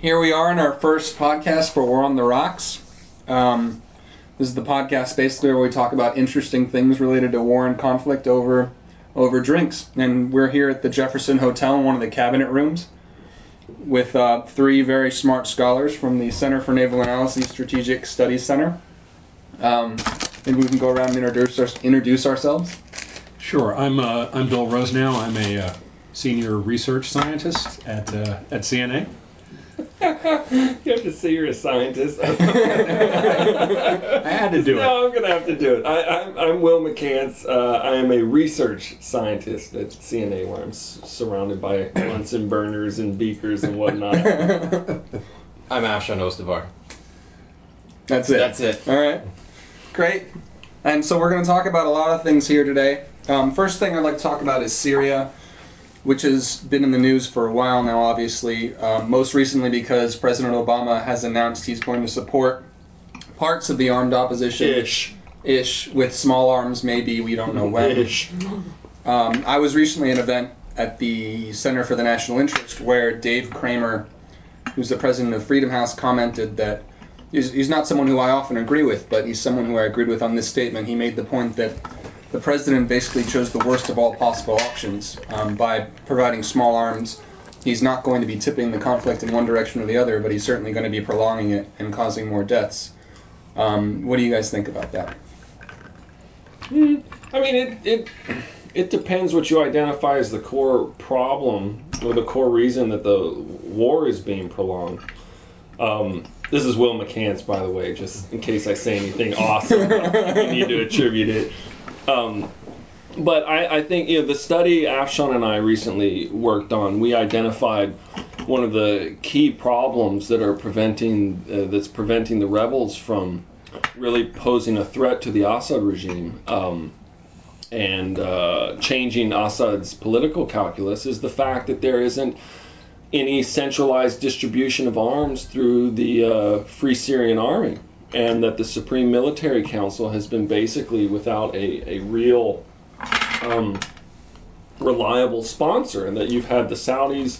here we are in our first podcast for War on the Rocks. Um, this is the podcast basically where we talk about interesting things related to war and conflict over over drinks. And we're here at the Jefferson Hotel in one of the cabinet rooms with uh, three very smart scholars from the Center for Naval Analysis Strategic Studies Center. Um, maybe we can go around and introduce, our, introduce ourselves. Sure. I'm uh, I'm Bill Rosenau. I'm a uh, senior research scientist at uh, at CNA. you have to say you're a scientist. I had to do it. No, I'm gonna have to do it. I, I'm, I'm Will McCants. Uh, I am a research scientist at CNA, where I'm s- surrounded by Bunsen burners and beakers and whatnot. I'm Afshon Ostovar. That's it. That's it. All right. Great. And so we're going to talk about a lot of things here today. Um, first thing I'd like to talk about is Syria, which has been in the news for a while now, obviously. Um, most recently because President Obama has announced he's going to support parts of the armed opposition. Ish. Ish. With small arms, maybe. We don't know when. Ish. Um, I was recently at an event at the Center for the National Interest where Dave Kramer, who's the president of Freedom House, commented that he's, he's not someone who I often agree with, but he's someone who I agreed with on this statement. He made the point that the president basically chose the worst of all possible options um, by providing small arms. He's not going to be tipping the conflict in one direction or the other, but he's certainly going to be prolonging it and causing more deaths. Um, what do you guys think about that? Hmm. I mean, it, it it depends what you identify as the core problem or the core reason that the war is being prolonged. Um, this is Will McCants, by the way, just in case I say anything awesome. you need to attribute it. Um, but I, I think you know the study Afshon and I recently worked on. We identified one of the key problems that are preventing uh, that's preventing the rebels from really posing a threat to the Assad regime um, and uh, changing Assad's political calculus is the fact that there isn't any centralized distribution of arms through the uh, Free Syrian Army, and that the Supreme Military Council has been basically without a, a real um, reliable sponsor, and that you've had the Saudis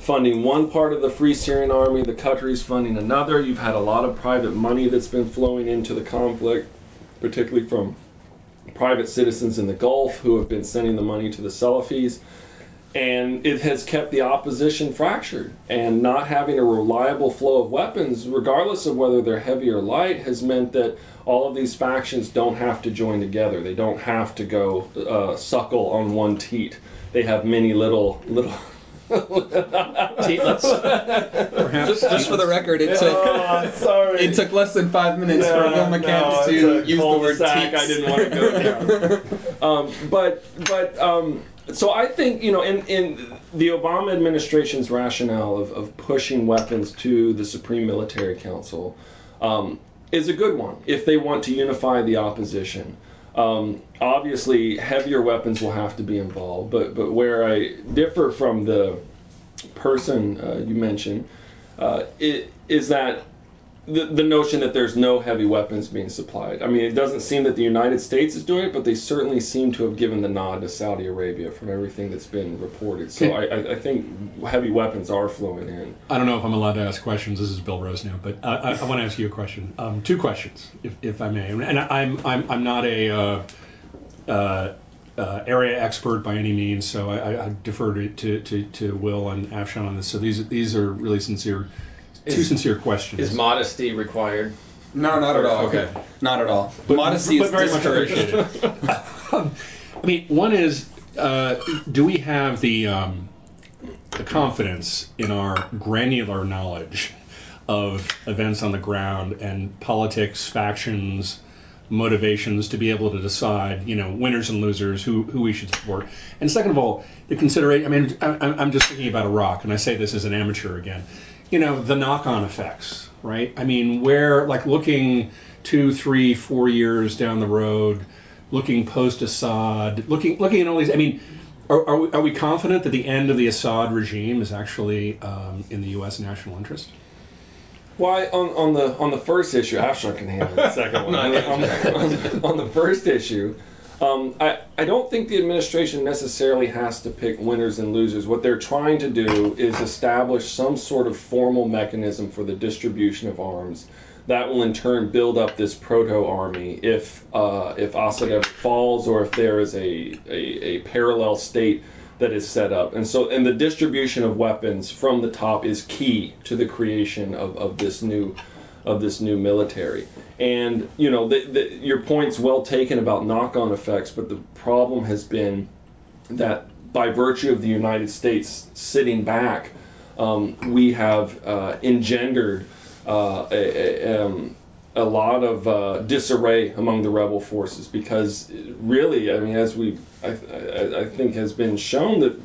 funding one part of the Free Syrian Army, the Qataris funding another. You've had a lot of private money that's been flowing into the conflict, particularly from private citizens in the Gulf who have been sending the money to the Salafis. And it has kept the opposition fractured. And not having a reliable flow of weapons, regardless of whether they're heavy or light, has meant that all of these factions don't have to join together. They don't have to go uh, suckle on one teat. They have many little little teats. Perhaps Just, just for the record, it took Oh, sorry. it took less than five minutes for Yeah, Will McCants no, to use the word cul-de-sac teats. I didn't want to go down. um, but but um, so I think you know in in the Obama administration's rationale of, of pushing weapons to the Supreme Military Council um, is a good one if they want to unify the opposition. Um, obviously, heavier weapons will have to be involved, but but where I differ from the person uh, you mentioned uh, it, is that the, the notion that there's no heavy weapons being supplied. I mean, it doesn't seem that the United States is doing it, but they certainly seem to have given the nod to Saudi Arabia from everything that's been reported. So I, I, I think heavy weapons are flowing in. I don't know if I'm allowed to ask questions. This is Bill Rosenau, but uh, I, I want to ask you a question. Um, two questions, if, if I may. And I'm I'm I'm not a uh, uh, uh, area expert by any means, so I, I- I defer to, to, to, to Will and Afshon on this. So these these are really sincere, two Is- sincere questions. Is modesty required? No, not at all. Okay. Not at all. But- Modesty but is very much discouraged. appreciated. I mean, one is, uh, do we have the um, the confidence in our granular knowledge of events on the ground and politics, factions, motivations to be able to decide, you know, winners and losers, who who we should support? And second of all, the consideration. I mean, I, I'm I'm just thinking about Iraq, and I say this as an amateur again. You know, the knock-on effects, right? I mean, where like looking two, three, four years down the road, looking post-Assad, looking looking at all these. I mean, are, are, we, are we confident that the end of the Assad regime is actually um, in the U.S. national interest? Why on, on the on the first issue, Afshon can handle the second one. on, the, on, the, on the first issue, Um, I, I don't think the administration necessarily has to pick winners and losers. What they're trying to do is establish some sort of formal mechanism for the distribution of arms that will in turn build up this proto army if uh, if Assad falls or if there is a, a, a parallel state that is set up. And so and the distribution of weapons from the top is key to the creation of, of this new of this new military. And you know, the, the, your point's well taken about knock-on effects, but the problem has been that by virtue of the United States sitting back, um, we have uh, engendered uh, a, a, um, a, lot of uh, disarray among the rebel forces because really, I mean, as we I, I, I think has been shown that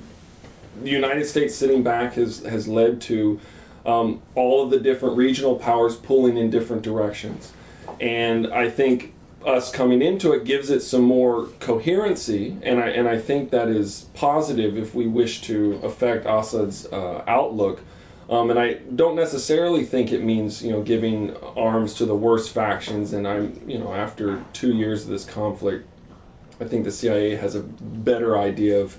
the United States sitting back has has led to um, all of the different regional powers pulling in different directions. And I think us coming into it gives it some more coherency, and I and I think that is positive if we wish to affect Assad's uh, outlook. Um, and I don't necessarily think it means you know giving arms to the worst factions. And I'm you know after two years of this conflict, I think the CIA has a better idea of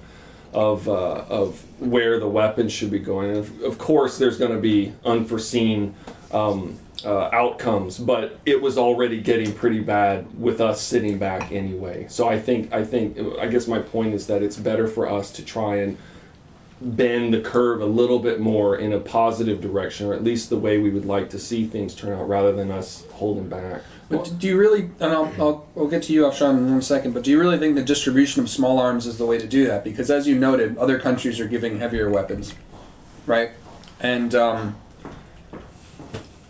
of, uh, of where the weapons should be going. And of, course, there's going to be unforeseen um, uh, outcomes, but it was already getting pretty bad with us sitting back anyway. So I think I think I guess my point is that it's better for us to try and bend the curve a little bit more in a positive direction, or at least the way we would like to see things turn out, rather than us holding back. But do you really, and I'll, I'll, I'll get to you, Afshon, in one second, but do you really think the distribution of small arms is the way to do that? Because as you noted, other countries are giving heavier weapons, right? And um,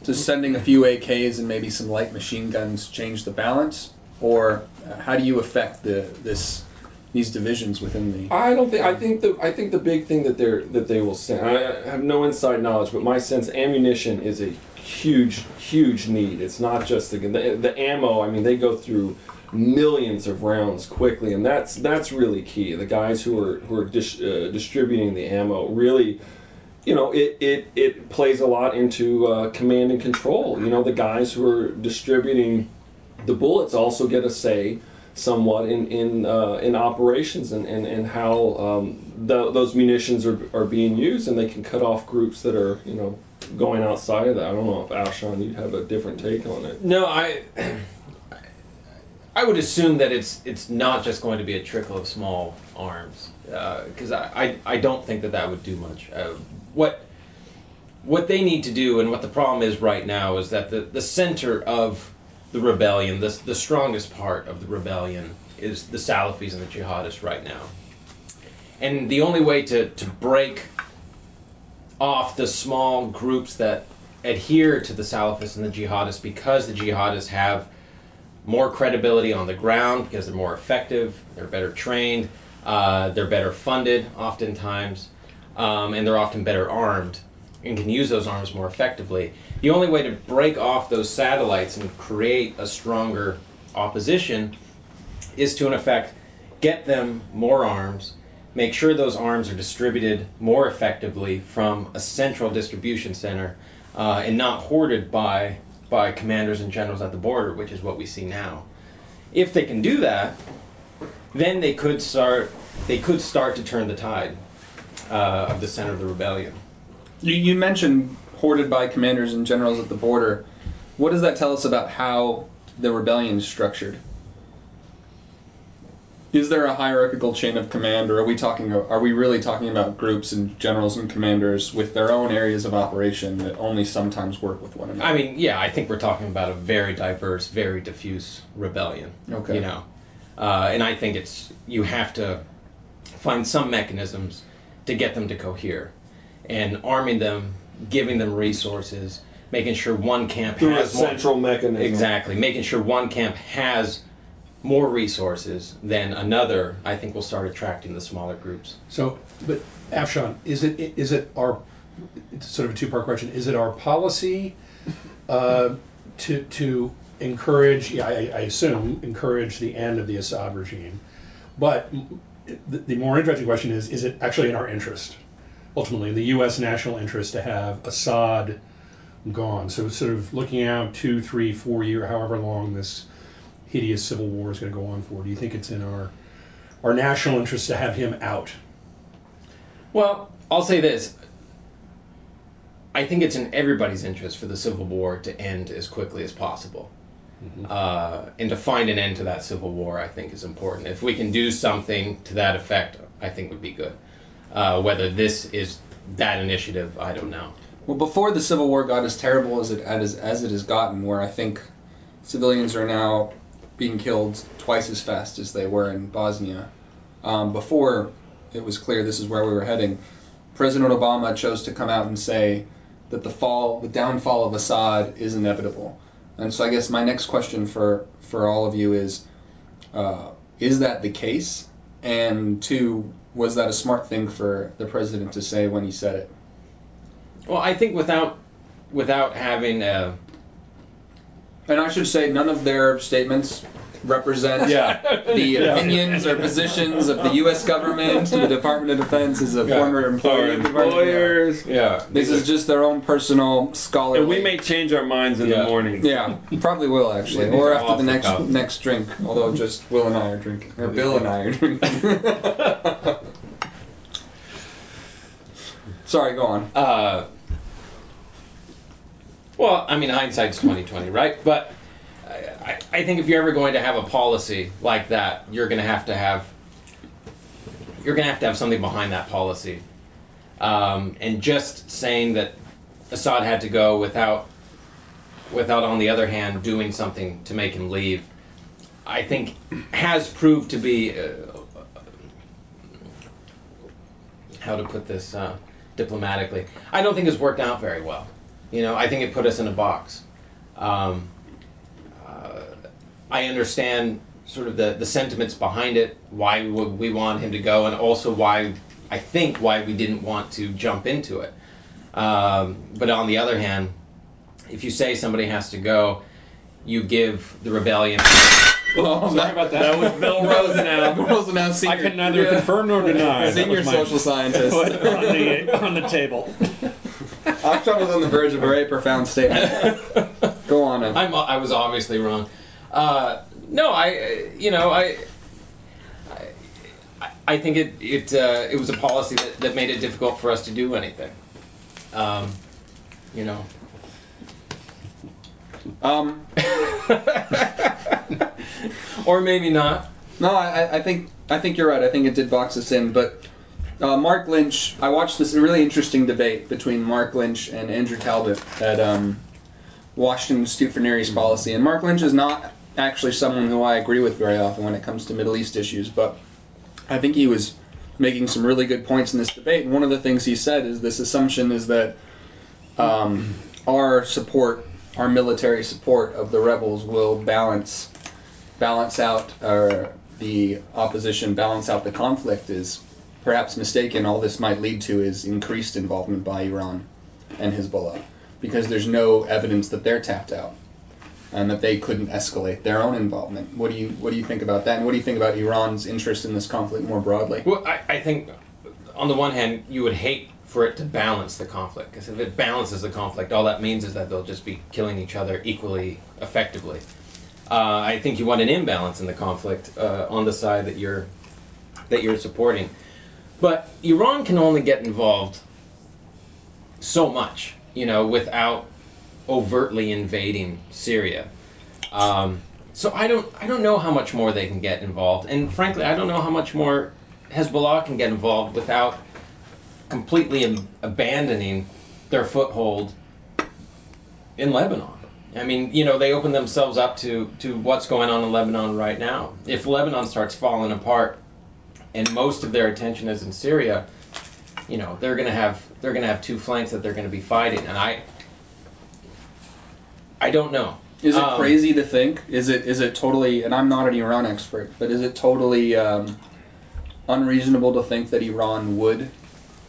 does sending a few AKs and maybe some light machine guns change the balance? Or uh, how do you affect the this these divisions within the. I don't think. I think the. I think the big thing that they're that they will send. I have no inside knowledge, but my sense ammunition is a huge, huge need. It's not just the the, the ammo. I mean, they go through millions of rounds quickly, and that's that's really key. The guys who are who are dis, uh, distributing the ammo really. You know, it, it, it plays a lot into uh, command and control. You know, the guys who are distributing the bullets also get a say somewhat in in uh, in operations and, and, and how um, the, those munitions are, are being used, and they can cut off groups that are you know going outside of that. I don't know if Afshon, you'd have a different take on it. No, I I would assume that it's it's not just going to be a trickle of small arms because uh, I, I I don't think that that would do much. Uh, what what they need to do and what the problem is right now is that the, the center of the rebellion, the, the strongest part of the rebellion is the Salafis and the jihadists right now. And the only way to, to break off the small groups that adhere to the Salafists and the jihadists because the jihadists have more credibility on the ground because they're more effective, they're better trained, uh, they're better funded oftentimes, um, and they're often better armed and can use those arms more effectively. The only way to break off those satellites and create a stronger opposition is to, in effect, get them more arms, make sure those arms are distributed more effectively from a central distribution center uh, and not hoarded by, by commanders and generals at the border, which is what we see now. If they can do that, then they could start they could start to turn the tide uh, of the center of the rebellion. You, you mentioned hoarded by commanders and generals at the border. What does that tell us about how the rebellion is structured? Is there a hierarchical chain of command, or are we talking? Are we really talking about groups and generals and commanders with their own areas of operation that only sometimes work with one another? I mean, yeah, I think we're talking about a very diverse, very diffuse rebellion. Okay. You know, uh, and I think it's you have to find some mechanisms to get them to cohere and arming them, giving them resources, making sure one camp Through has a central more, mechanism. Exactly, making sure one camp has more resources than another. I think will start attracting the smaller groups. So, but Afshon, is it is it our it's sort of a two part question? Is it our policy uh, to to encourage? Yeah, I, I assume encourage the end of the Assad regime, but the, the more interesting question is: Is it actually in our interest? Ultimately in the U.S. national interest to have Assad gone. So sort of looking out two, three, four year, however long this hideous civil war is going to go on for? Do you think it's in our our national interest to have him out? Well, I'll say this. I think it's in everybody's interest for the Civil War to end as quickly as possible. Uh, and to find an end to that Civil War, I think, is important. If we can do something to that effect, I think would be good. Uh, whether this is that initiative, I don't know. Well, before the Civil War got as terrible as it as, as it has gotten, where I think civilians are now being killed twice as fast as they were in Bosnia. Um, before it was clear this is where we were heading, President Obama chose to come out and say that the fall, the downfall of Assad is inevitable. And so I guess my next question for for all of you is, uh, is that the case? And two, was that a smart thing for the president to say when he said it? Well, I think without without having a And I should say, none of their statements represent Yeah. the Yeah. opinions or positions of the U.S. government, the Department of Defense, as a former employee of the Department. employers. Yeah. This is just their own personal scholarly. And we may change our minds in Yeah. the morning. Yeah, probably will actually, These or after the next cup. next drink. Although just Will and I are drinking, or Bill and I are drinking. Sorry, go on. Uh, well, I mean, hindsight's twenty twenty, right? But I, I- think if you're ever going to have a policy like that, you're going to have to have you're going to have to have something behind that policy. Um, and just saying that Assad had to go without without, on the other hand, doing something to make him leave, I think has proved to be uh, how to put this uh, diplomatically. I don't think it's worked out very well. You know, I think it put us in a box. Um, I understand sort of the, the sentiments behind it, why would- we want him to go, and also why I think why we didn't want to jump into it. Um, but on the other hand, if you say somebody has to go, you give the rebellion. Oh, Sorry about that. That was Bill Rosenau. Rosenau I senior. can neither Yeah. confirm nor deny. That Senior was my social scientist. foot on the on the table. I was on the verge of a very profound statement. Go on. Em. I'm, I was obviously wrong. Uh, no, I, uh, you know, I, I, I think it it uh, it was a policy that, that made it difficult for us to do anything. Um, you know. Um, or maybe not. no, I, I think I think you're right. I think it did box us in, but uh, Marc Lynch. I watched this really interesting debate between Marc Lynch and Andrew Tabler at um, Washington Institute for Near East Policy, and Marc Lynch is not actually someone who I agree with very often when it comes to Middle East issues, but I think he was making some really good points in this debate. One of the things he said is this assumption is that um, our support, our military support of the rebels will balance balance out uh, the opposition, balance out the conflict is perhaps mistaken. All this might lead to is increased involvement by Iran and Hezbollah because there's no evidence that they're tapped out and that they couldn't escalate their own involvement. What do you what do you think about that? And what do you think about Iran's interest in this conflict more broadly? Well, I, I think on the one hand, you would hate for it to balance the conflict because if it balances the conflict, all that means is that they'll just be killing each other equally effectively. Uh, I think you want an imbalance in the conflict uh, on the side that you're that you're supporting. But Iran can only get involved so much, you know, without overtly invading Syria. Um, so I don't I don't know how much more they can get involved, and frankly, I don't know how much more Hezbollah can get involved without completely ab- abandoning their foothold in Lebanon. I mean, you know, they open themselves up to to what's going on in Lebanon right now. If Lebanon starts falling apart, and most of their attention is in Syria, you know, they're gonna have they're gonna have two flanks that they're gonna be fighting, and I I don't know. Is it Um, crazy to think? Is it is it totally? And I'm not an Iran expert, but is it totally um, unreasonable to think that Iran would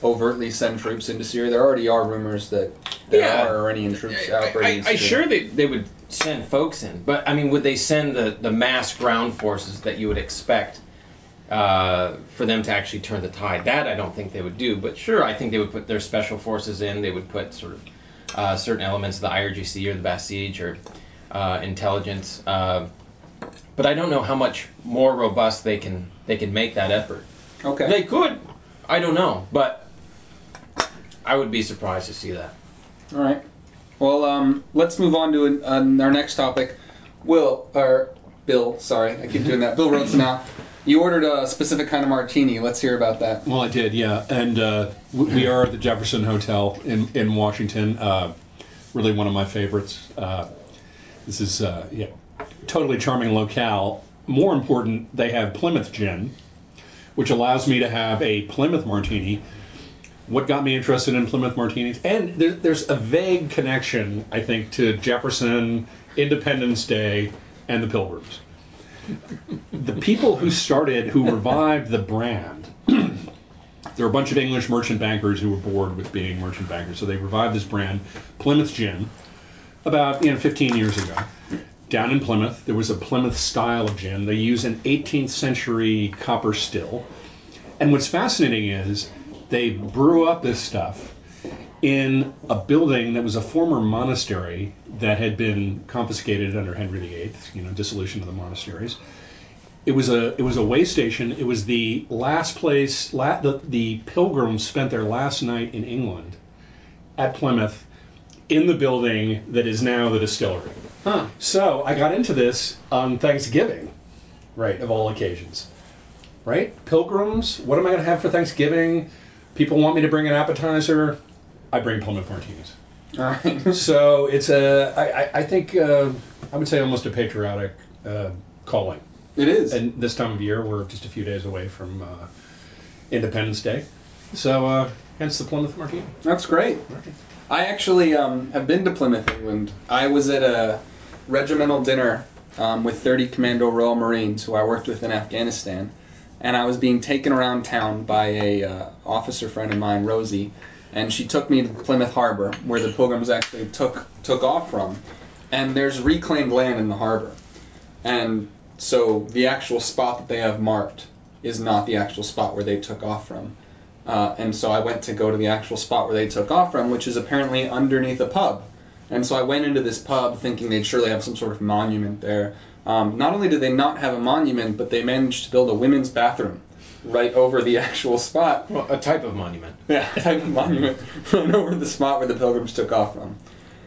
overtly send troops into Syria? There already are rumors that there Yeah. are Iranian troops operating. I, Syria. sure they, they would send folks in, but I mean, would they send the, the mass ground forces that you would expect uh, for them to actually turn the tide? That I don't think they would do. But sure, I think they would put their special forces in. They would put sort of uh, certain elements of the IRGC or the Basij or uh, intelligence. Uh, but I don't know how much more robust they can they can make that effort. Okay. They could, I don't know, but I would be surprised to see that. All right. Well, um, let's move on to an, uh, our next topic. Will or Bill? Sorry, I keep doing that. Bill Rosenau. You ordered a specific kind of martini. Let's hear about that. Well, I did, yeah. And uh, we, are at the Jefferson Hotel in, in Washington. Uh, really one of my favorites. Uh, this is, uh, yeah, totally charming locale. More important, they have Plymouth gin, which allows me to have a Plymouth martini. What got me interested in Plymouth martinis? And there, there's a vague connection, I think, to Jefferson, Independence Day, and the Pilgrims. The people who started, who revived the brand, there were a bunch of English merchant bankers who were bored with being merchant bankers, so they revived this brand, Plymouth Gin, about you know 15 years ago. Down in Plymouth, there was a Plymouth style of gin. They use an 18th century copper still, and what's fascinating is they brew up this stuff in a building that was a former monastery that had been confiscated under Henry VIII, you know, dissolution of the monasteries. It was a it was a way station. It was the last place la, the, the pilgrims spent their last night in England at Plymouth in the building that is now the distillery. Huh. So I got into this on Thanksgiving, right, of all occasions. Right? Pilgrims, what am I going to have for Thanksgiving? People want me to bring an appetizer. I bring Plymouth martinis. All right. So it's a, I, I- think, uh, I would say almost a patriotic uh, calling. It is. And this time of year, we're just a few days away from uh, Independence Day. So uh, hence the Plymouth martini. That's great. I actually um, have been to Plymouth, England. I was at a regimental dinner um, with 30 Commando Royal Marines who I worked with in Afghanistan, and I was being taken around town by a uh, officer friend of mine, Rosie, and she took me to Plymouth Harbor, where the Pilgrims actually took took off from. And there's reclaimed land in the harbor, and so the actual spot that they have marked is not the actual spot where they took off from. Uh, and so I went to go to the actual spot where they took off from, which is apparently underneath a pub. And so I went into this pub thinking they'd surely have some sort of monument there. Um, not only did they not have a monument, but they managed to build a women's bathroom right over the actual spot. Well, a type of monument. Yeah, type of monument right over the spot where the pilgrims took off from.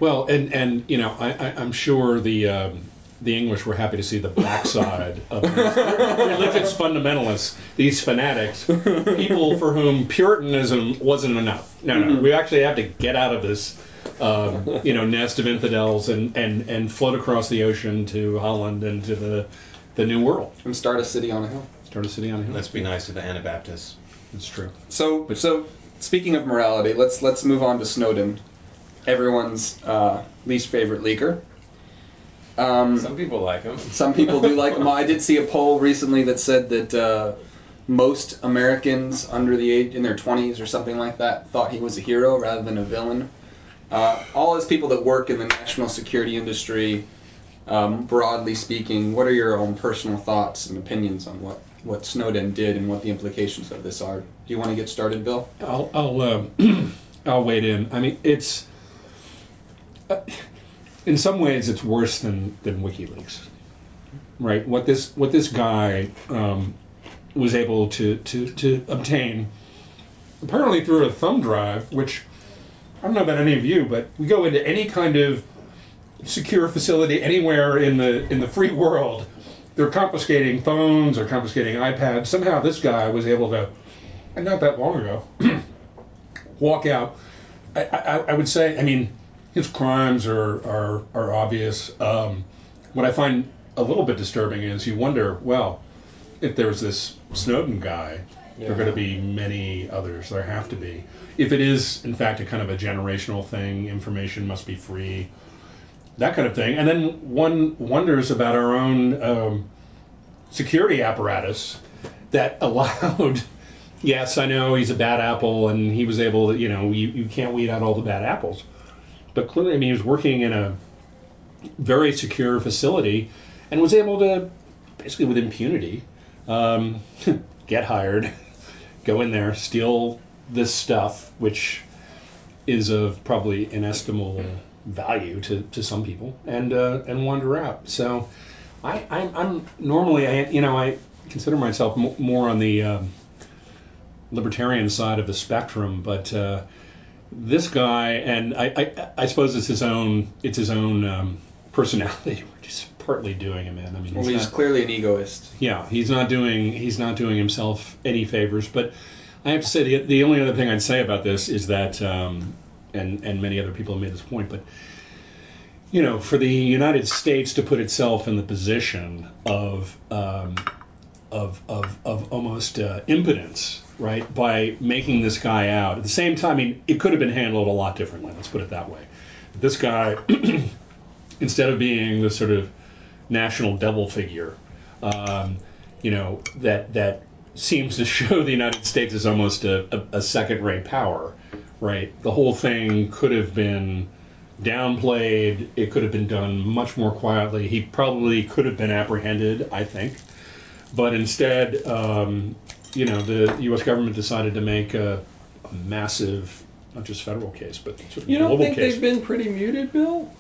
Well, and and you know, I, I, I'm sure the um, the English were happy to see the backside of these religious fundamentalists, these fanatics, people for whom Puritanism wasn't enough. No, no, we actually have to get out of this, um, you know, nest of infidels and, and, and float across the ocean to Holland and to the the New World. And start a city on a hill. Start a city on a hill. Let's be nice to the Anabaptists. That's true. So, so speaking of morality, let's let's move on to Snowden, everyone's uh, least favorite leaker. Um, Some people like him. Some people do like him. I did see a poll recently that said that uh, most Americans under the age in their 20s or something like that thought he was a hero rather than a villain. Uh, all as people that work in the national security industry, um, broadly speaking, what are your own personal thoughts and opinions on what, what Snowden did and what the implications of this are? Do you want to get started, Bill? I'll I'll um, I'll wade in. I mean, it's uh, in some ways it's worse than than WikiLeaks, right? What this what this guy um, was able to to to obtain, apparently through a thumb drive, which I don't know about any of you, but we go into any kind of secure facility anywhere in the in the free world. They're confiscating phones or confiscating iPads. Somehow this guy was able to, and not that long ago, walk out. I, I, I would say, I mean, his crimes are are, are obvious. Um, what I find a little bit disturbing is you wonder, well, if there's this Snowden guy, there are going to be many others. There have to be. If it is, in fact, a kind of a generational thing, information must be free, that kind of thing. And then one wonders about our own um, security apparatus that allowed. Yes, I know he's a bad apple, and he was able to, you know, you, you can't weed out all the bad apples. But clearly, I mean, he was working in a very secure facility and was able to, basically with impunity, um, get hired, go in there, steal this stuff, which is of probably inestimable value to, to some people, and uh, and wander out. So I, I'm, I'm normally, I, you know, I consider myself m- more on the um, libertarian side of the spectrum, but uh, this guy, and I, I, I suppose it's his own, it's his own um, personality, which is partly doing him in. I mean, Well, he's he's not- clearly an egoist. yeah, he's not doing he's not doing himself any favors. But I have to say the the only other thing I'd say about this is that, um, and and many other people have made this point, but you know, for the United States to put itself in the position of um, of, of, of almost uh, impotence, right, by making this guy out. At the same time, I mean, it could have been handled a lot differently. Let's put it that way. This guy, instead of being the sort of national devil figure, um, you know, that that seems to show the United States as almost a, a, a second-rate power, right? The whole thing could have been downplayed. It could have been done much more quietly. He probably could have been apprehended, I think, but instead, um, you know, the U.S. government decided to make a, a massive, not just federal case, but sort of You don't think case. they've been pretty muted, Bill?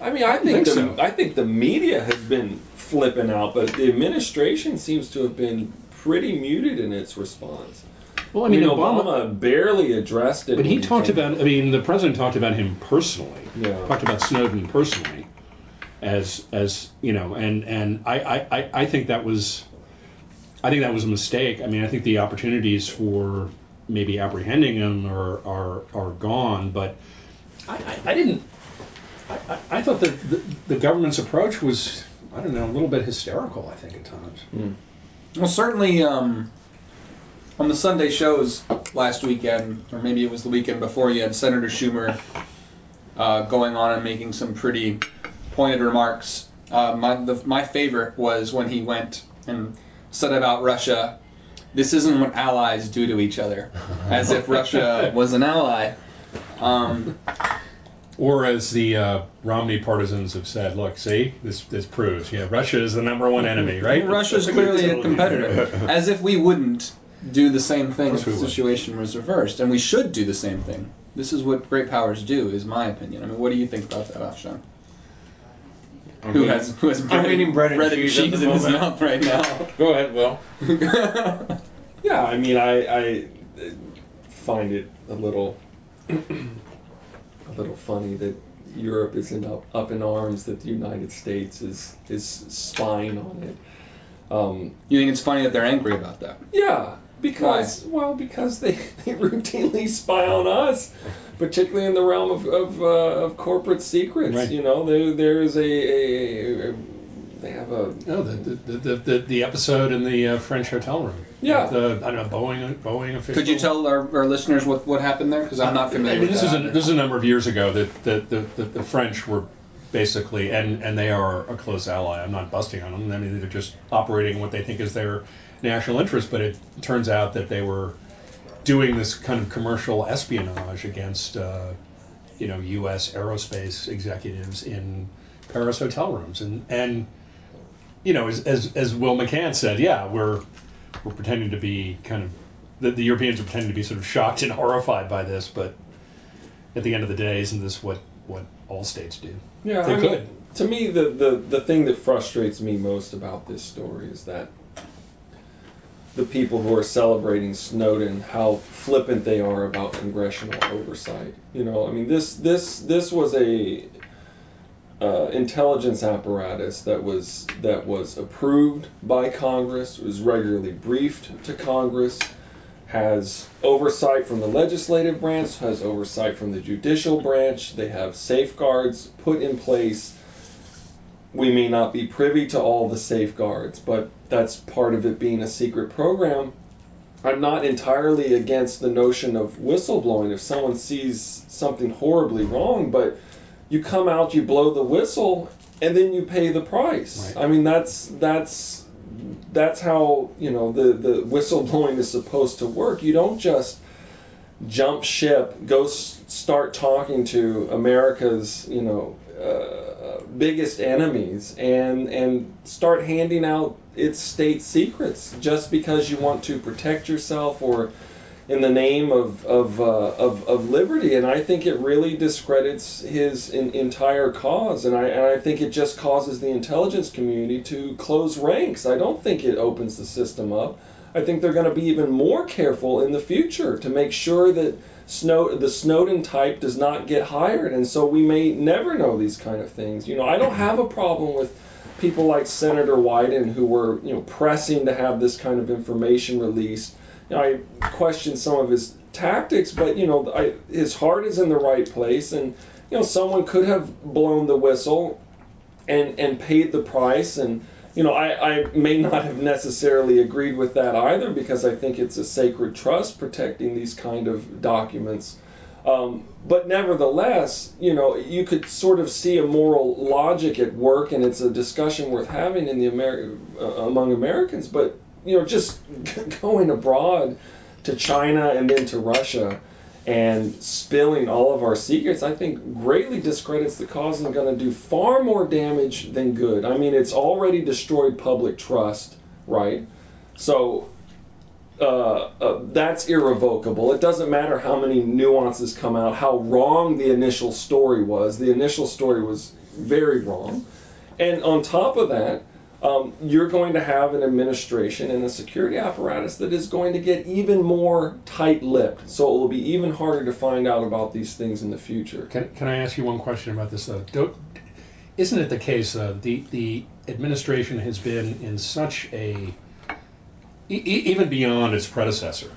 I mean, I think, think the so. I think the media has been flipping out, but the administration seems to have been pretty muted in its response. Well, I mean, Obama, barely addressed it. But he talked came- about. I mean, the president talked about him personally. Yeah. Talked about Snowden personally, as as you know, and and I I, I- I think that was, I think that was a mistake. I mean, I think the opportunities for maybe apprehending him are are, are gone. But I, I, I didn't. I, I, I thought that the, the government's approach was. I don't know, a little bit hysterical. I think at times. Well, certainly um, on the Sunday shows last weekend, or maybe it was the weekend before, you had Senator Schumer uh, going on and making some pretty pointed remarks. Uh, my, the, my favorite was when he went and said about Russia, this isn't what allies do to each other, as if Russia was an ally. Um, Or as the uh, Romney partisans have said, look, see, this this proves, yeah, Russia is the number one enemy, right? Russia's clearly a competitor. As if we wouldn't do the same thing if we the would. situation was reversed, and we should do the same thing. This is what great powers do, is my opinion. I mean, what do you think about that, Afshon? Who has who has bread, eating bread and cheese at the in his mouth right now? Go ahead, Will. Yeah, I mean, I, I uh, find it a little, a little funny that Europe is in up, up in arms that the United States is is spying on it. Um, you think it's funny that they're angry about that? yeah, because well, because they, they routinely spy on us, particularly in the realm of of, uh, of corporate secrets. Right. You know, there there is a, a, a they have a Oh, the the, the, the, the episode in the uh, French hotel room. Yeah. The, I don't know, Boeing Boeing official. Could you tell our, our listeners what, what happened there? Because I'm not familiar I mean, with this that. is a, this is a number of years ago that the, the, the, the French were basically, and, and they are a close ally. I'm not busting on them. I mean, they're just operating what they think is their national interest. But it turns out that they were doing this kind of commercial espionage against, uh, you know, U.S. aerospace executives in Paris hotel rooms, and and you know, as as, as Will McCants said, yeah, we're we're pretending to be kind of the, the Europeans are pretending to be sort of shocked and horrified by this, but at the end of the day, isn't this what what all states do? Yeah, They I could. mean, to me, the, the, the thing that frustrates me most about this story is that the people who are celebrating Snowden, how flippant they are about congressional oversight. You know, I mean, this this this was a uh, intelligence apparatus that was that was approved by Congress, was regularly briefed to Congress, has oversight from the legislative branch, has oversight from the judicial branch. They have safeguards put in place. We may not be privy to all the safeguards, but that's part of it being a secret program. I'm not entirely against the notion of whistleblowing if someone sees something horribly wrong, but you come out, you blow the whistle, and then you pay the price. Right. I mean, that's that's that's how you know the the whistleblowing is supposed to work. You don't just jump ship, go s- start talking to America's you know uh, biggest enemies, and and start handing out its state secrets just because you want to protect yourself or in the name of of, uh, of of liberty, and I think it really discredits his in, entire cause, and I and I think it just causes the intelligence community to close ranks. I don't think it opens the system up. I think they're going to be even more careful in the future to make sure that Snow, the Snowden type does not get hired, and so we may never know these kind of things. You know, I don't have a problem with people like Senator Wyden who were you know pressing to have this kind of information released you know, I question some of his tactics, but you know, I, his heart is in the right place, and you know, someone could have blown the whistle and and paid the price, and you know, I, I may not have necessarily agreed with that either because I think it's a sacred trust protecting these kind of documents. Um, but nevertheless, you know, you could sort of see a moral logic at work, and it's a discussion worth having in the Ameri- uh, among Americans. But you know, just going abroad to China and then to Russia and spilling all of our secrets, I think greatly discredits the cause and going to do far more damage than good. I mean, it's already destroyed public trust, right? So uh, uh, that's irrevocable. It doesn't matter how many nuances come out, how wrong the initial story was. The initial story was very wrong. And on top of that, um, you're going to have an administration and a security apparatus that is going to get even more tight-lipped. So it will be even harder to find out about these things in the future. Can, can I ask you one question about this though? Don't, isn't it the case though the the administration has been in such a e- even beyond its predecessor,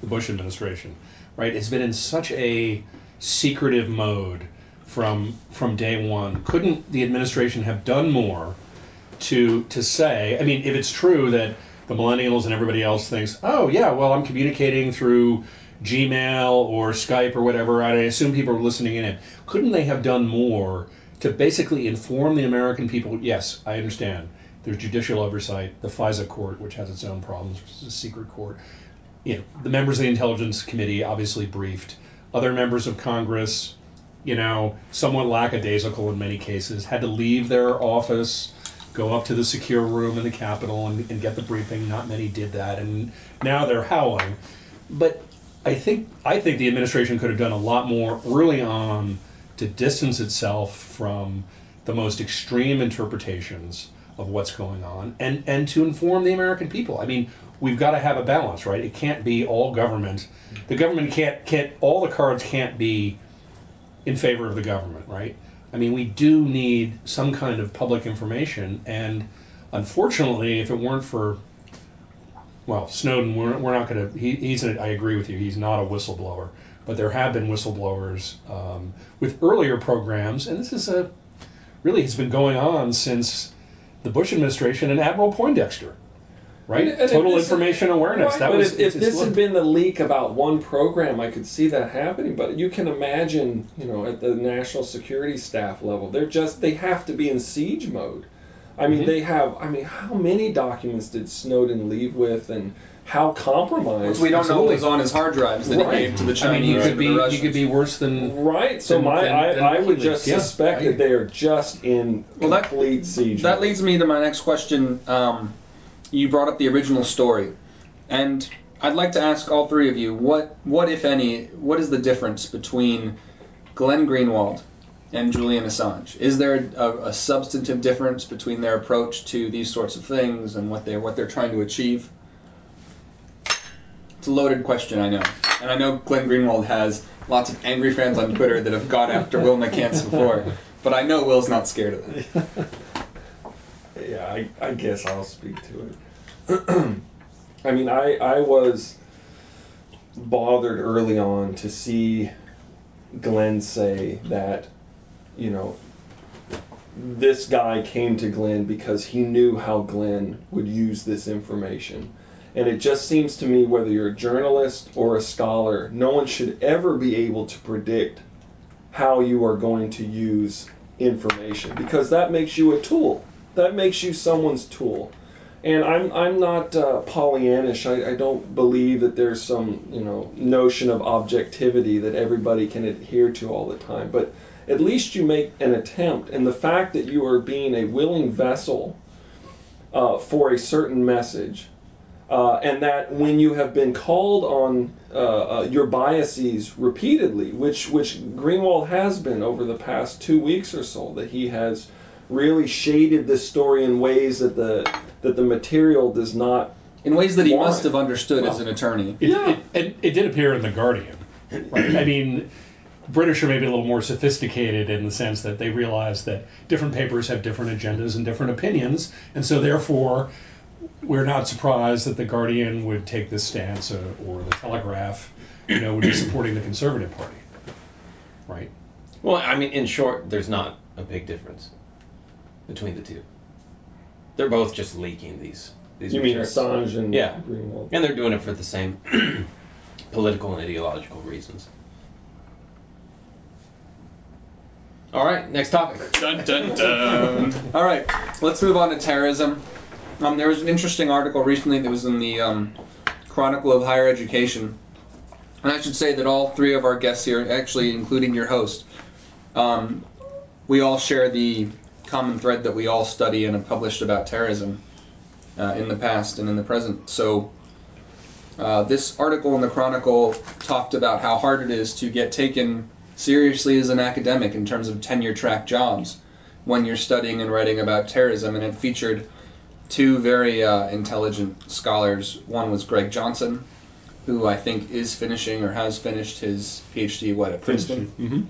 the Bush administration, right? It's been in such a secretive mode from from day one. Couldn't the administration have done more to to say. I mean, if it's true that the millennials and everybody else thinks, oh yeah, well I'm communicating through Gmail or Skype or whatever, I assume people are listening in. Couldn't they have done more to basically inform the American people? Yes, I understand. There's judicial oversight, the FISA court, which has its own problems, which is a secret court. You know, the members of the Intelligence Committee obviously briefed. Other members of Congress, you know, somewhat lackadaisical in many cases, had to leave their office go up to the secure room in the Capitol and, and get the briefing. Not many did that, and now they're howling. But I think I think the administration could have done a lot more early on to distance itself from the most extreme interpretations of what's going on and, and to inform the American people. I mean, we've got to have a balance, right? It can't be all government. The government can't can't all the cards can't be in favor of the government, right? I mean, we do need some kind of public information, and unfortunately, if it weren't for well, Snowden, we're, we're not going to. He, he's. I agree with you. He's not a whistleblower, but there have been whistleblowers um, with earlier programs, and this is a really has been going on since the Bush administration and Admiral Poindexter right? And, and Total information awareness. Right, that but was, if, if this had been the leak about one program, I could see that happening. But you can imagine, you know, at the national security staff level, they're just they have to be in siege mode. I mean, mm-hmm. they have. I mean, how many documents did Snowden leave with, and how compromised? we don't Absolutely. know what was on his hard drives that right. he gave to the Chinese. I mean, he could be he could be worse than right. So than, my than, I, than I would just yeah, suspect I, that they are just in well, complete that, siege. That mode. leads me to my next question. Um, you brought up the original story, and I'd like to ask all three of you what, what if any, what is the difference between Glenn Greenwald and Julian Assange? Is there a, a substantive difference between their approach to these sorts of things and what they're what they're trying to achieve? It's a loaded question, I know, and I know Glenn Greenwald has lots of angry fans on Twitter that have gone after Will McCants before, but I know Will's not scared of that. yeah, I, I guess I'll speak to it. I mean, I, I was bothered early on to see Glenn say that, you know, this guy came to Glenn because he knew how Glenn would use this information. And it just seems to me, whether you're a journalist or a scholar, no one should ever be able to predict how you are going to use information because that makes you a tool that makes you someone's tool. And I'm I'm not uh, Pollyannish. I, I don't believe that there's some you know notion of objectivity that everybody can adhere to all the time. But at least you make an attempt. And the fact that you are being a willing vessel uh, for a certain message Uh, and that when you have been called on uh, uh, your biases repeatedly, which which Greenwald has been over the past two weeks or so, that he has really shaded this story in ways that the that the material does not. In ways that he Warrant. must have understood as an attorney. It, Yeah. it, it, it did appear in the Guardian. Right? I mean, British are maybe a little more sophisticated in the sense that they realize that different papers have different agendas and different opinions, and so therefore we're not surprised that the Guardian would take this stance, uh, or the Telegraph, you know, would be supporting the Conservative Party, right? Well, I mean, in short, there's not a big difference between the two. They're both just leaking these. these You mean. Assange and Yeah. Greenwald? And they're doing it for the same political and ideological reasons. All right, next topic. Dun dun dun. All right, let's move on to terrorism. Um, there was an interesting article recently that was in the um, Chronicle of Higher Education, and I should say that all three of our guests here, actually including your host, um, we all share the common thread that we all study and have published about terrorism uh, in the past and in the present. So. Uh, this article in the Chronicle talked about how hard it is to get taken seriously as an academic in terms of tenure track jobs when you're studying and writing about terrorism, and it featured two very uh, intelligent scholars. One was Greg Johnsen, who I think is finishing or has finished his PhD, what, at Princeton? Mm-hmm.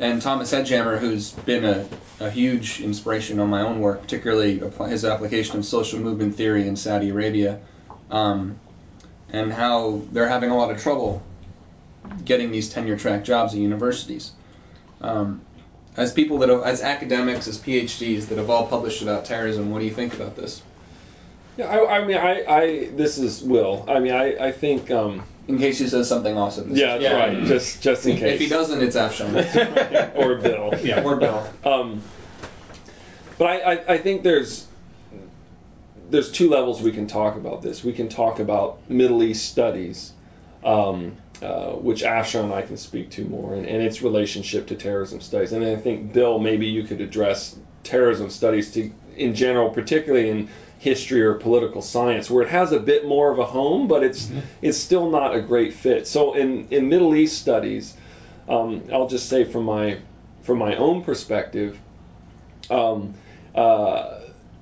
And Thomas Hegghammer, who's been a, a huge inspiration on my own work, particularly his application of social movement theory in Saudi Arabia, um, and how they're having a lot of trouble getting these tenure track jobs at universities. Um, as people that have, as academics, as PhDs that have all published about terrorism, what do you think about this? Yeah, I, I mean, I, I, this is Will. I mean, I, I think, um, In case he says something awesome. yeah, Yeah. right. Just, just in case. If he doesn't, it's Afshon. or Bill. Yeah. or Bill. Um, but I, I, I think there's there's two levels we can talk about this. We can talk about Middle East studies, um, uh, which Afshon and I can speak to more, and, and its relationship to terrorism studies. And then I think Bill, maybe you could address terrorism studies to, in general, particularly in history or political science, where it has a bit more of a home, but it's it's still not a great fit. So in in Middle East studies, um, I'll just say from my from my own perspective, um, uh,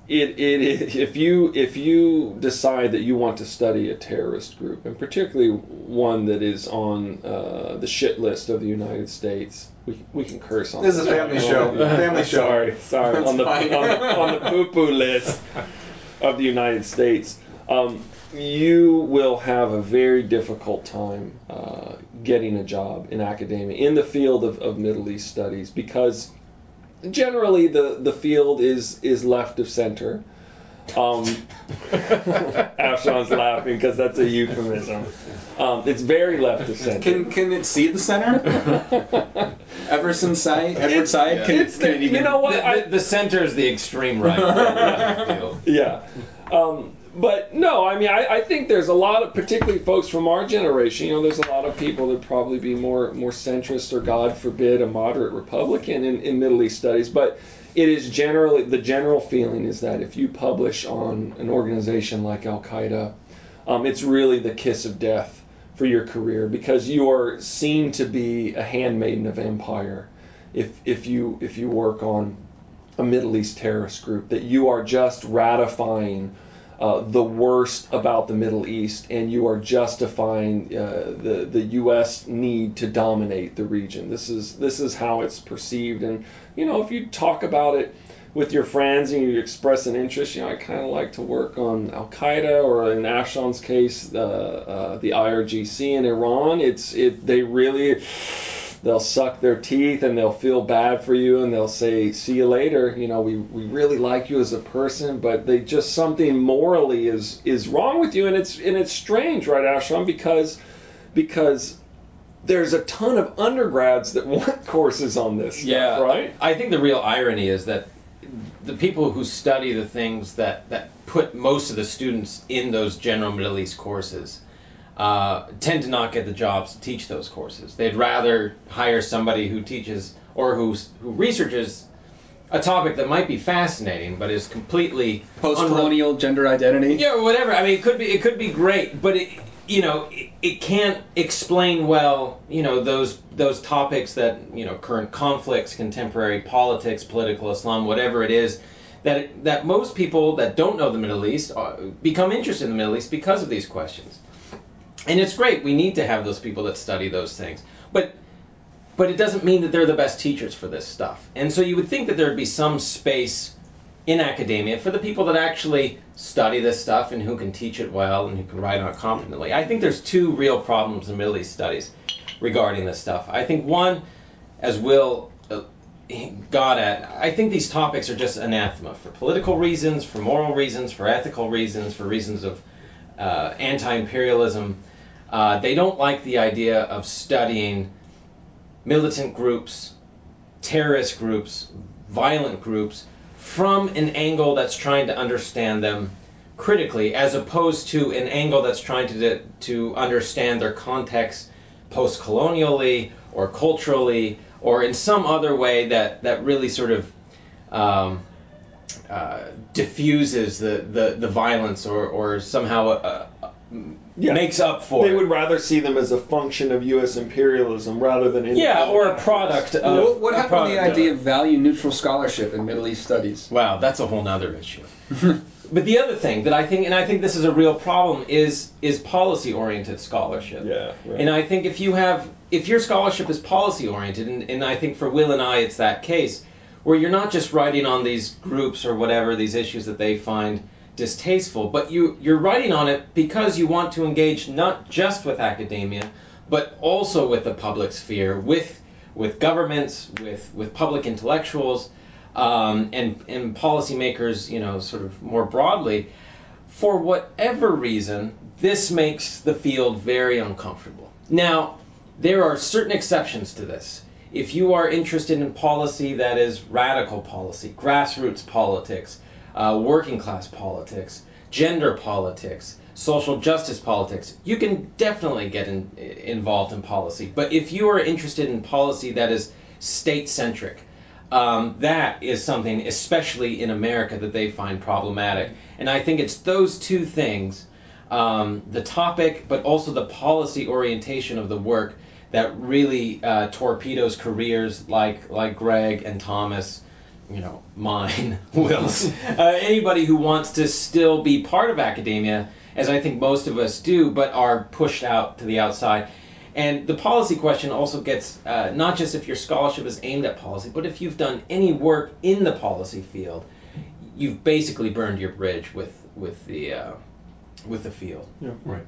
it, it, it if you if you decide that you want to study a terrorist group and particularly one that is on uh, the shit list of the United States, we, we can curse on This is a family one. show. Yeah. Family show. Sorry, sorry. On the on the, on the poo poo list of the United States. Um, you will have a very difficult time uh, getting a job in academia in the field of, of Middle East studies because generally the, the field is is left of center. Um, Afshon's laughing because that's a euphemism. Um, it's very left of center. Can can it see the center? Everson side, Edward Said. Can, it's can the- it even? you know what? The, I- the, the center is the extreme right. of yeah. Um, but no, I mean, I, I think there's a lot of, particularly folks from our generation. You know, there's a lot of people that probably be more more centrist or, God forbid, a moderate Republican in, in Middle East studies. But it is generally the general feeling is that if you publish on an organization like Al Qaeda, um, it's really the kiss of death for your career because you are seen to be a handmaiden of empire. If if you if you work on a Middle East terrorist group, that you are just ratifying uh, the worst about the Middle East and you are justifying uh, the, the U.S. need to dominate the region. This is, this is how it's perceived. And, you know, if you talk about it with your friends and you express an interest, you know, I kind of like to work on Al Qaeda or in Afshon's case, uh, uh, the IRGC in Iran. It's, it, they really, they'll suck their teeth and they'll feel bad for you and they'll say see you later. You know we, we really like you as a person but they just something morally is is wrong with you. And it's and it's strange right Afshon? Because because there's a ton of undergrads that want courses on this stuff, Yeah, right? I think the real irony is that the people who study the things that, that put most of the students in those general Middle East courses uh, tend to not get the jobs to teach those courses. They'd rather hire somebody who teaches or who who researches a topic that might be fascinating, but is completely Post-colonial gender identity. yeah, whatever. I mean, it could be it could be great, but it you know it, it can't explain well you know those those topics that you know current conflicts, contemporary politics, political Islam, whatever it is. That, that most people that don't know the Middle East uh, become interested in the Middle East because of these questions. And it's great. We need to have those people that study those things. But but it doesn't mean that they're the best teachers for this stuff. And so you would think that there'd be some space in academia for the people that actually study this stuff and who can teach it well and who can write on it competently. I think there's two real problems in Middle East studies regarding this stuff. I think one, as Will uh, got at, I think these topics are just anathema for political reasons, for moral reasons, for ethical reasons, for reasons of uh, anti-imperialism. Uh, they don't like the idea of studying militant groups, terrorist groups, violent groups from an angle that's trying to understand them critically, as opposed to an angle that's trying to to understand their context post-colonially or culturally or in some other way that that really sort of um, uh, diffuses the, the, the violence or, or somehow uh, Yeah. makes up for They it. would rather see them as a function of U.S. imperialism rather than yeah, or a product of. What, what happened to the idea of- of value neutral scholarship in Middle East studies? Wow, that's a whole nother issue. but the other thing that I think, and I think this is a real problem, is is policy oriented scholarship. Yeah, right. And I think if you have, if your scholarship is policy oriented, and, and I think for Will and I it's that case, where you're not just writing on these groups or whatever, these issues that they find distasteful, but you, you're writing on it because you want to engage not just with academia, but also with the public sphere, with, with governments, with, with public intellectuals, um, and, and policymakers, you know, sort of more broadly for whatever reason, this makes the field very uncomfortable. Now, there are certain exceptions to this. If you are interested in policy that is radical policy, grassroots politics, uh, working class politics, gender politics, social justice politics, you can definitely get in, involved in policy. But if you are interested in policy that is state centric, um, that is something, especially in America, that they find problematic. And I think it's those two things um, the topic, but also the policy orientation of the work that really uh, torpedoes careers like, like Greg and Thomas. You know, mine, Will's, uh, anybody who wants to still be part of academia, as I think most of us do, but are pushed out to the outside. And the policy question also gets uh, not just if your scholarship is aimed at policy, but if you've done any work in the policy field, you've basically burned your bridge with with the uh, with the field. Yeah, Right.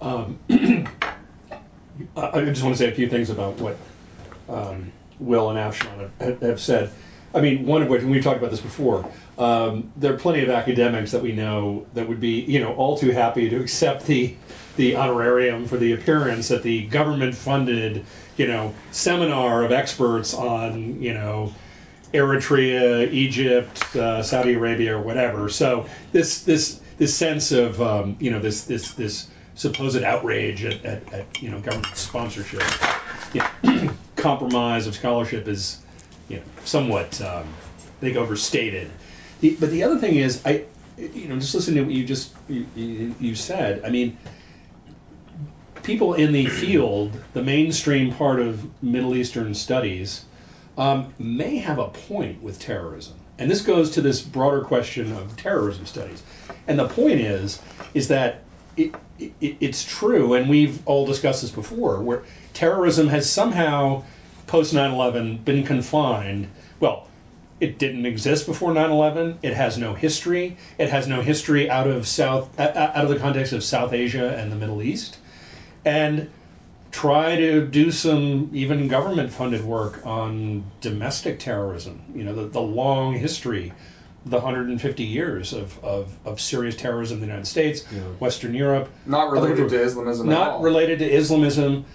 Um, I I just want to say a few things about what um, Will and Afshon have, have said. I mean, one of which, and we've talked about this before, um, there are plenty of academics that we know that would be, you know, all too happy to accept the the honorarium for the appearance at the government-funded, you know, seminar of experts on, you know, Eritrea, Egypt, uh, Saudi Arabia, or whatever. So this this this sense of um, you know this this this supposed outrage at, at, at you know government sponsorship, compromise of scholarship is you know somewhat um, I think overstated. The, but the other thing is I you know just listen to what you just you, you, you said. I mean people in the field, the mainstream part of Middle Eastern studies, um, may have a point with terrorism. And this goes to this broader question of terrorism studies. And the point is, is that it, it, it's true, and we've all discussed this before, where terrorism has somehow, post 9 11, been confined. Well, it didn't exist before 9/11. It has no history. It has no history out of South out of the context of South Asia and the Middle East. And try to do some even government funded work on domestic terrorism. You know, the, the long history, the 150 years of, of, of serious terrorism in the United States, Western Europe. Not related to Islamism at Not related to Islamism.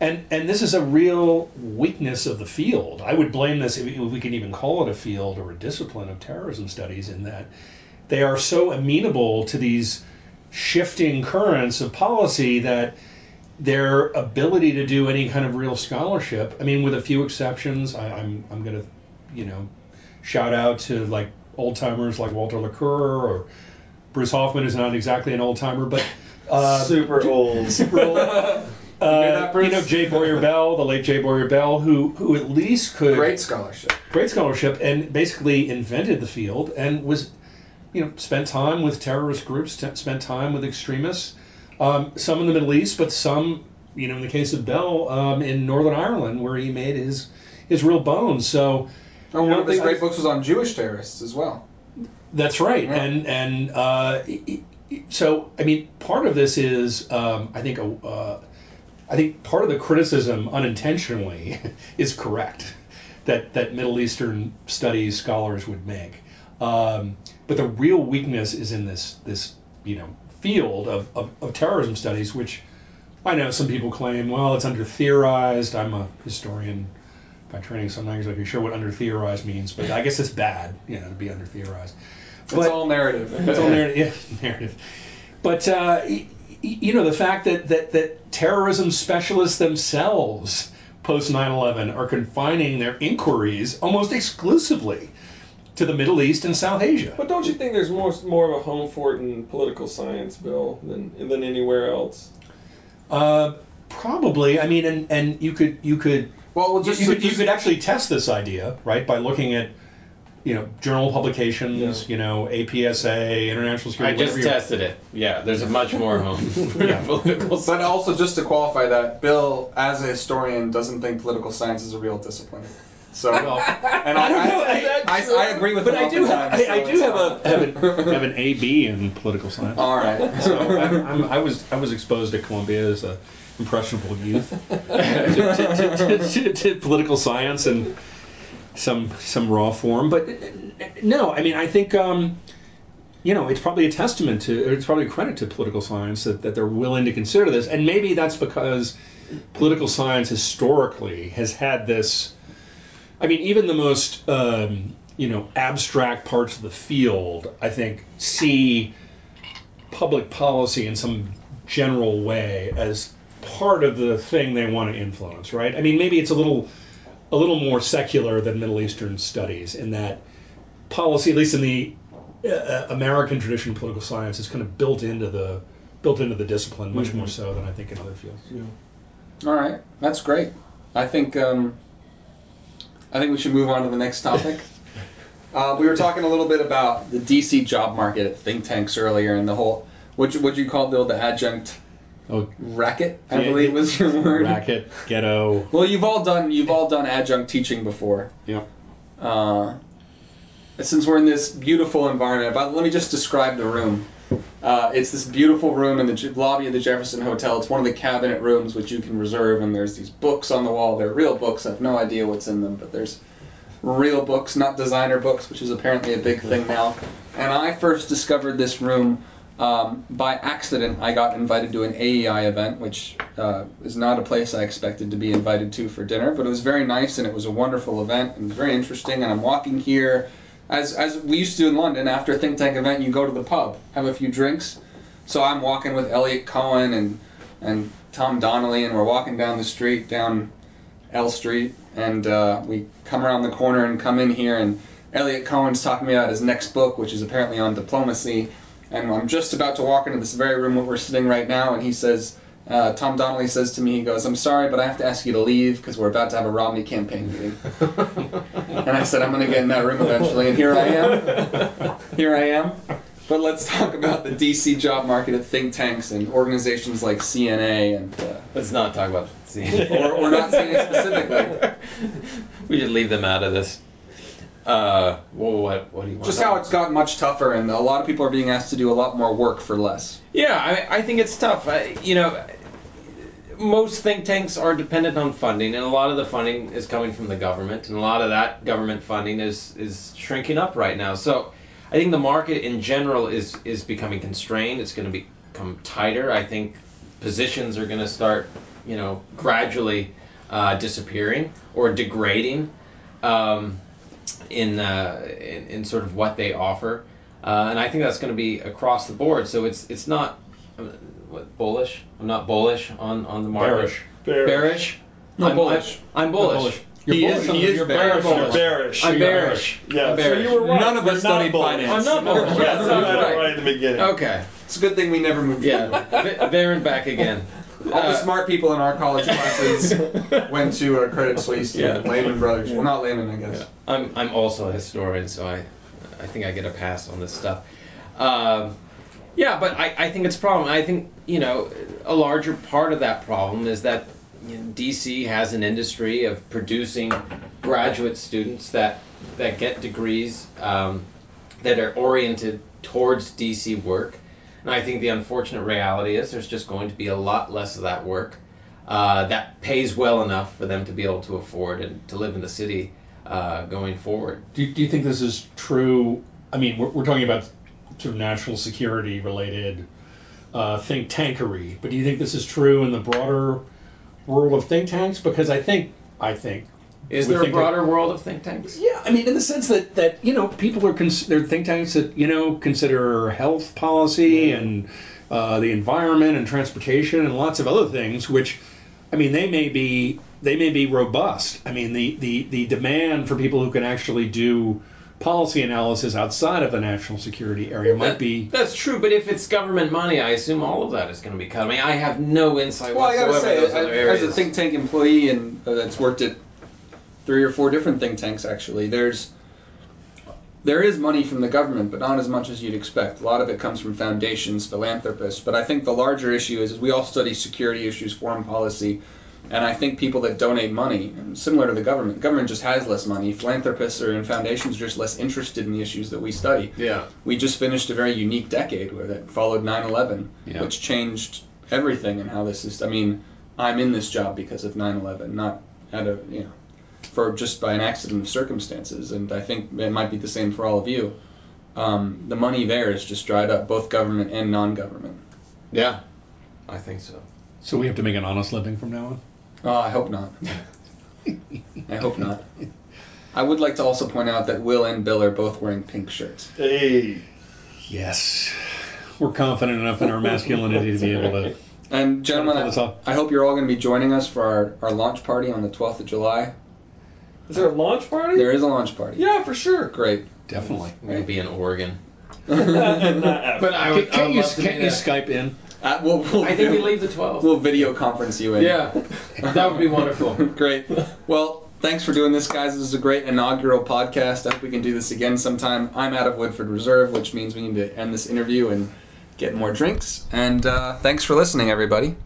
And, and this is a real weakness of the field. I would blame this, if we can even call it a field or a discipline of terrorism studies, in that they are so amenable to these shifting currents of policy that their ability to do any kind of real scholarship, I mean, with a few exceptions, I, I'm, I'm going to you know, shout out to like old timers like Walter Laqueur or Bruce Hoffman is not exactly an old timer, but uh, Super old. super old. Uh, Bruce? you know J. Bowyer Bell, the late J. Bowyer Bell, who who at least could Great scholarship. great scholarship and basically invented the field and was you know spent time with terrorist groups t- spent time with extremists um, some in the middle east but some you know in the case of bell um, in northern ireland where he made his his real bones so Oh, one I of his great books was on Jewish terrorists as well. that's right, Yeah. and and uh, i- i- so I mean, part of this is um, I think a, uh, I think part of the criticism unintentionally is correct that that Middle Eastern studies scholars would make, um, but the real weakness is in this this you know field of, of, of terrorism studies, which I know some people claim, well, it's under theorized. I'm a historian by training, so I'm not exactly sure what under theorized means, but I guess it's bad, you know, to be under theorized. It's all narrative. It's all narrative. Yeah, narrative. But uh, you know, the fact that, that that terrorism specialists themselves post 9/11 are confining their inquiries almost exclusively to the Middle East and South Asia. But don't you think there's more more of a home for it in political science, Bill, than than anywhere else? Uh, probably. I mean, and and you could you could Well, well you, just, you could, you could actually test this idea, right, by looking at you know journal publications, Yeah. you know APSA, International I Security. just whatever you're- tested it. Yeah, there's a much more home for Yeah. political But also, just to qualify that, Bill, as a historian, doesn't think political science is a real discipline. So, Well, and I, I don't know, I, is I. I agree with but him I do have oftentimes, I, I do have a have an, have an AB in political science. All right. So I'm, I'm, I was I was exposed to Columbia as a impressionable youth to, to, to, to, to political science and some some raw form. But no, I mean I think um, you know it's probably a testament to it's probably a credit to political science that, that they're willing to consider this, and maybe that's because political science historically has had this. I mean, even the most um, you know abstract parts of the field, I think, see public policy in some general way as part of the thing they want to influence, right? I mean, maybe it's a little a little more secular than Middle Eastern studies in that policy, at least in the uh, American tradition of political science, is kind of built into the built into the discipline much more so than I think in other fields. Yeah. All right, that's great. I think um, I think we should move on to the next topic. uh, we were talking a little bit about the DC job market at think tanks earlier, and the whole what you, what you call Bill the adjunct Oh, racket, I Yeah, believe was your word. racket, ghetto. Well, you've all done you've all done adjunct teaching before. Yeah. Uh, since we're in this beautiful environment, but let me just describe the room. Uh, it's this beautiful room in the lobby of the Jefferson Hotel. It's one of the cabinet rooms which you can reserve, and there's these books on the wall. They're real books. I have no idea what's in them, but there's real books, not designer books, which is apparently a big thing now. And I first discovered this room um, by accident. I got invited to an AEI event, which uh, is not a place I expected to be invited to for dinner, but it was very nice and it was a wonderful event and very interesting. And I'm walking here, as as we used to do in London. After a think tank event, you go to the pub, have a few drinks. So I'm walking with Eliot Cohen and and Tom Donnelly, and we're walking down the street down L Street, and uh, we come around the corner and come in here, and Eliot Cohen's talking about his next book, which is apparently on diplomacy. And I'm just about to walk into this very room where we're sitting right now, and he says, uh, Tom Donnelly says to me, he goes, I'm sorry, but I have to ask you to leave because we're about to have a Romney campaign meeting. and I said, I'm going to get in that room eventually, and here I am. Here I am. But let's talk about the DC job market at think tanks and organizations like CNA and. Uh, Let's not talk about CNA. or, or not CNA specifically. we should leave them out of this. Uh, well, what what do you want? Just how it's gotten much tougher, and a lot of people are being asked to do a lot more work for less. Yeah, I, I think it's tough. I, you know, most think tanks are dependent on funding, and a lot of the funding is coming from the government, and a lot of that government funding is is shrinking up right now. So, I think the market in general is is becoming constrained. It's going to become tighter. I think positions are going to start, you know, gradually uh, disappearing or degrading. Um, in, uh, in in sort of what they offer, uh, and I think that's going to be across the board. So it's it's not uh, what bullish. I'm not bullish on on the market. Bearish. Bearish. Bearish. No, I'm, bullish. I'm, I'm bullish. bullish. You're He bullish is- he is you're bearish. bullish. You're bearish. I'm bearish. Yeah, I'm so you were right. None of us You're not studied bullish. finance. I'm not bullish. Yeah, Yeah, so so you got right. right in the beginning. Okay. It's a good thing we never moved. Yeah. V- Varen back again. All the Uh, smart people in our college classes went to uh, Credit Suisse, Yeah. yeah. Lehman Brothers. Well, not Lehman, I guess. I'm I'm also a historian, so I I think I get a pass on this stuff. Um, yeah, but I, I think it's a problem. I think you know a larger part of that problem is that you know, DC has an industry of producing graduate students that that get degrees um, that are oriented towards DC work. And I think the unfortunate reality is there's just going to be a lot less of that work uh, that pays well enough for them to be able to afford and to live in the city uh, going forward. Do, do you think this is true? I mean, we're, we're talking about sort of national security related uh, think tankery, but do you think this is true in the broader world of think tanks? Because I think, I think, Is there a think that- broader world of think tanks? yeah, I mean, in the sense that that you know, people are cons- they're think tanks that you know consider health policy and uh, the environment and transportation and lots of other things, which, I mean, they may be they may be robust. I mean, the the the demand for people who can actually do policy analysis outside of the national security area might That- be. That's true, but if it's government money, I assume all of that is going to be cut. I mean, I have no insight Well, I whatsoever gotta say, in as, other as areas. a think tank employee and uh, that's worked at three or four different think tanks, actually, there's there is money from the government, but not as much as you'd expect. A lot of it comes from foundations, philanthropists. But I think the larger issue is, is we all study security issues, foreign policy, and I think people that donate money, similar to the government, government just has less money. Philanthropists or in foundations are just less interested in the issues that we study. yeah. We just finished a very unique decade where that followed 9/11, Yeah. which changed everything and how this is. I mean, I'm in this job because of 9/11, not out of you know, for just by an accident of circumstances. And I think it might be the same for all of you. Um, the money there is just dried up, both government and non-government. Yeah. I think so. So we have to make an honest living from now on. Oh, I hope not. I hope not. I would like to also point out that Will and Bill are both wearing pink shirts. Hey. Yes, we're confident enough in our masculinity to be able to. And gentlemen, Pull this off. I, I hope you're all going to be joining us for our, our launch party on the 12th of July. Is there a launch party? There is a launch party. Yeah, for sure. Great. Definitely. I'm going to be in Oregon. But I would, Can, I would you, love to can't you there. Skype in? Uh, we'll, we'll, I think we leave the 12th. We'll video conference you in. Yeah. That would be wonderful. Great. Well, thanks for doing this, guys. This is a great inaugural podcast. I hope we can do this again sometime. I'm out of Woodford Reserve, which means we need to end this interview and get more drinks. And uh, thanks for listening, everybody.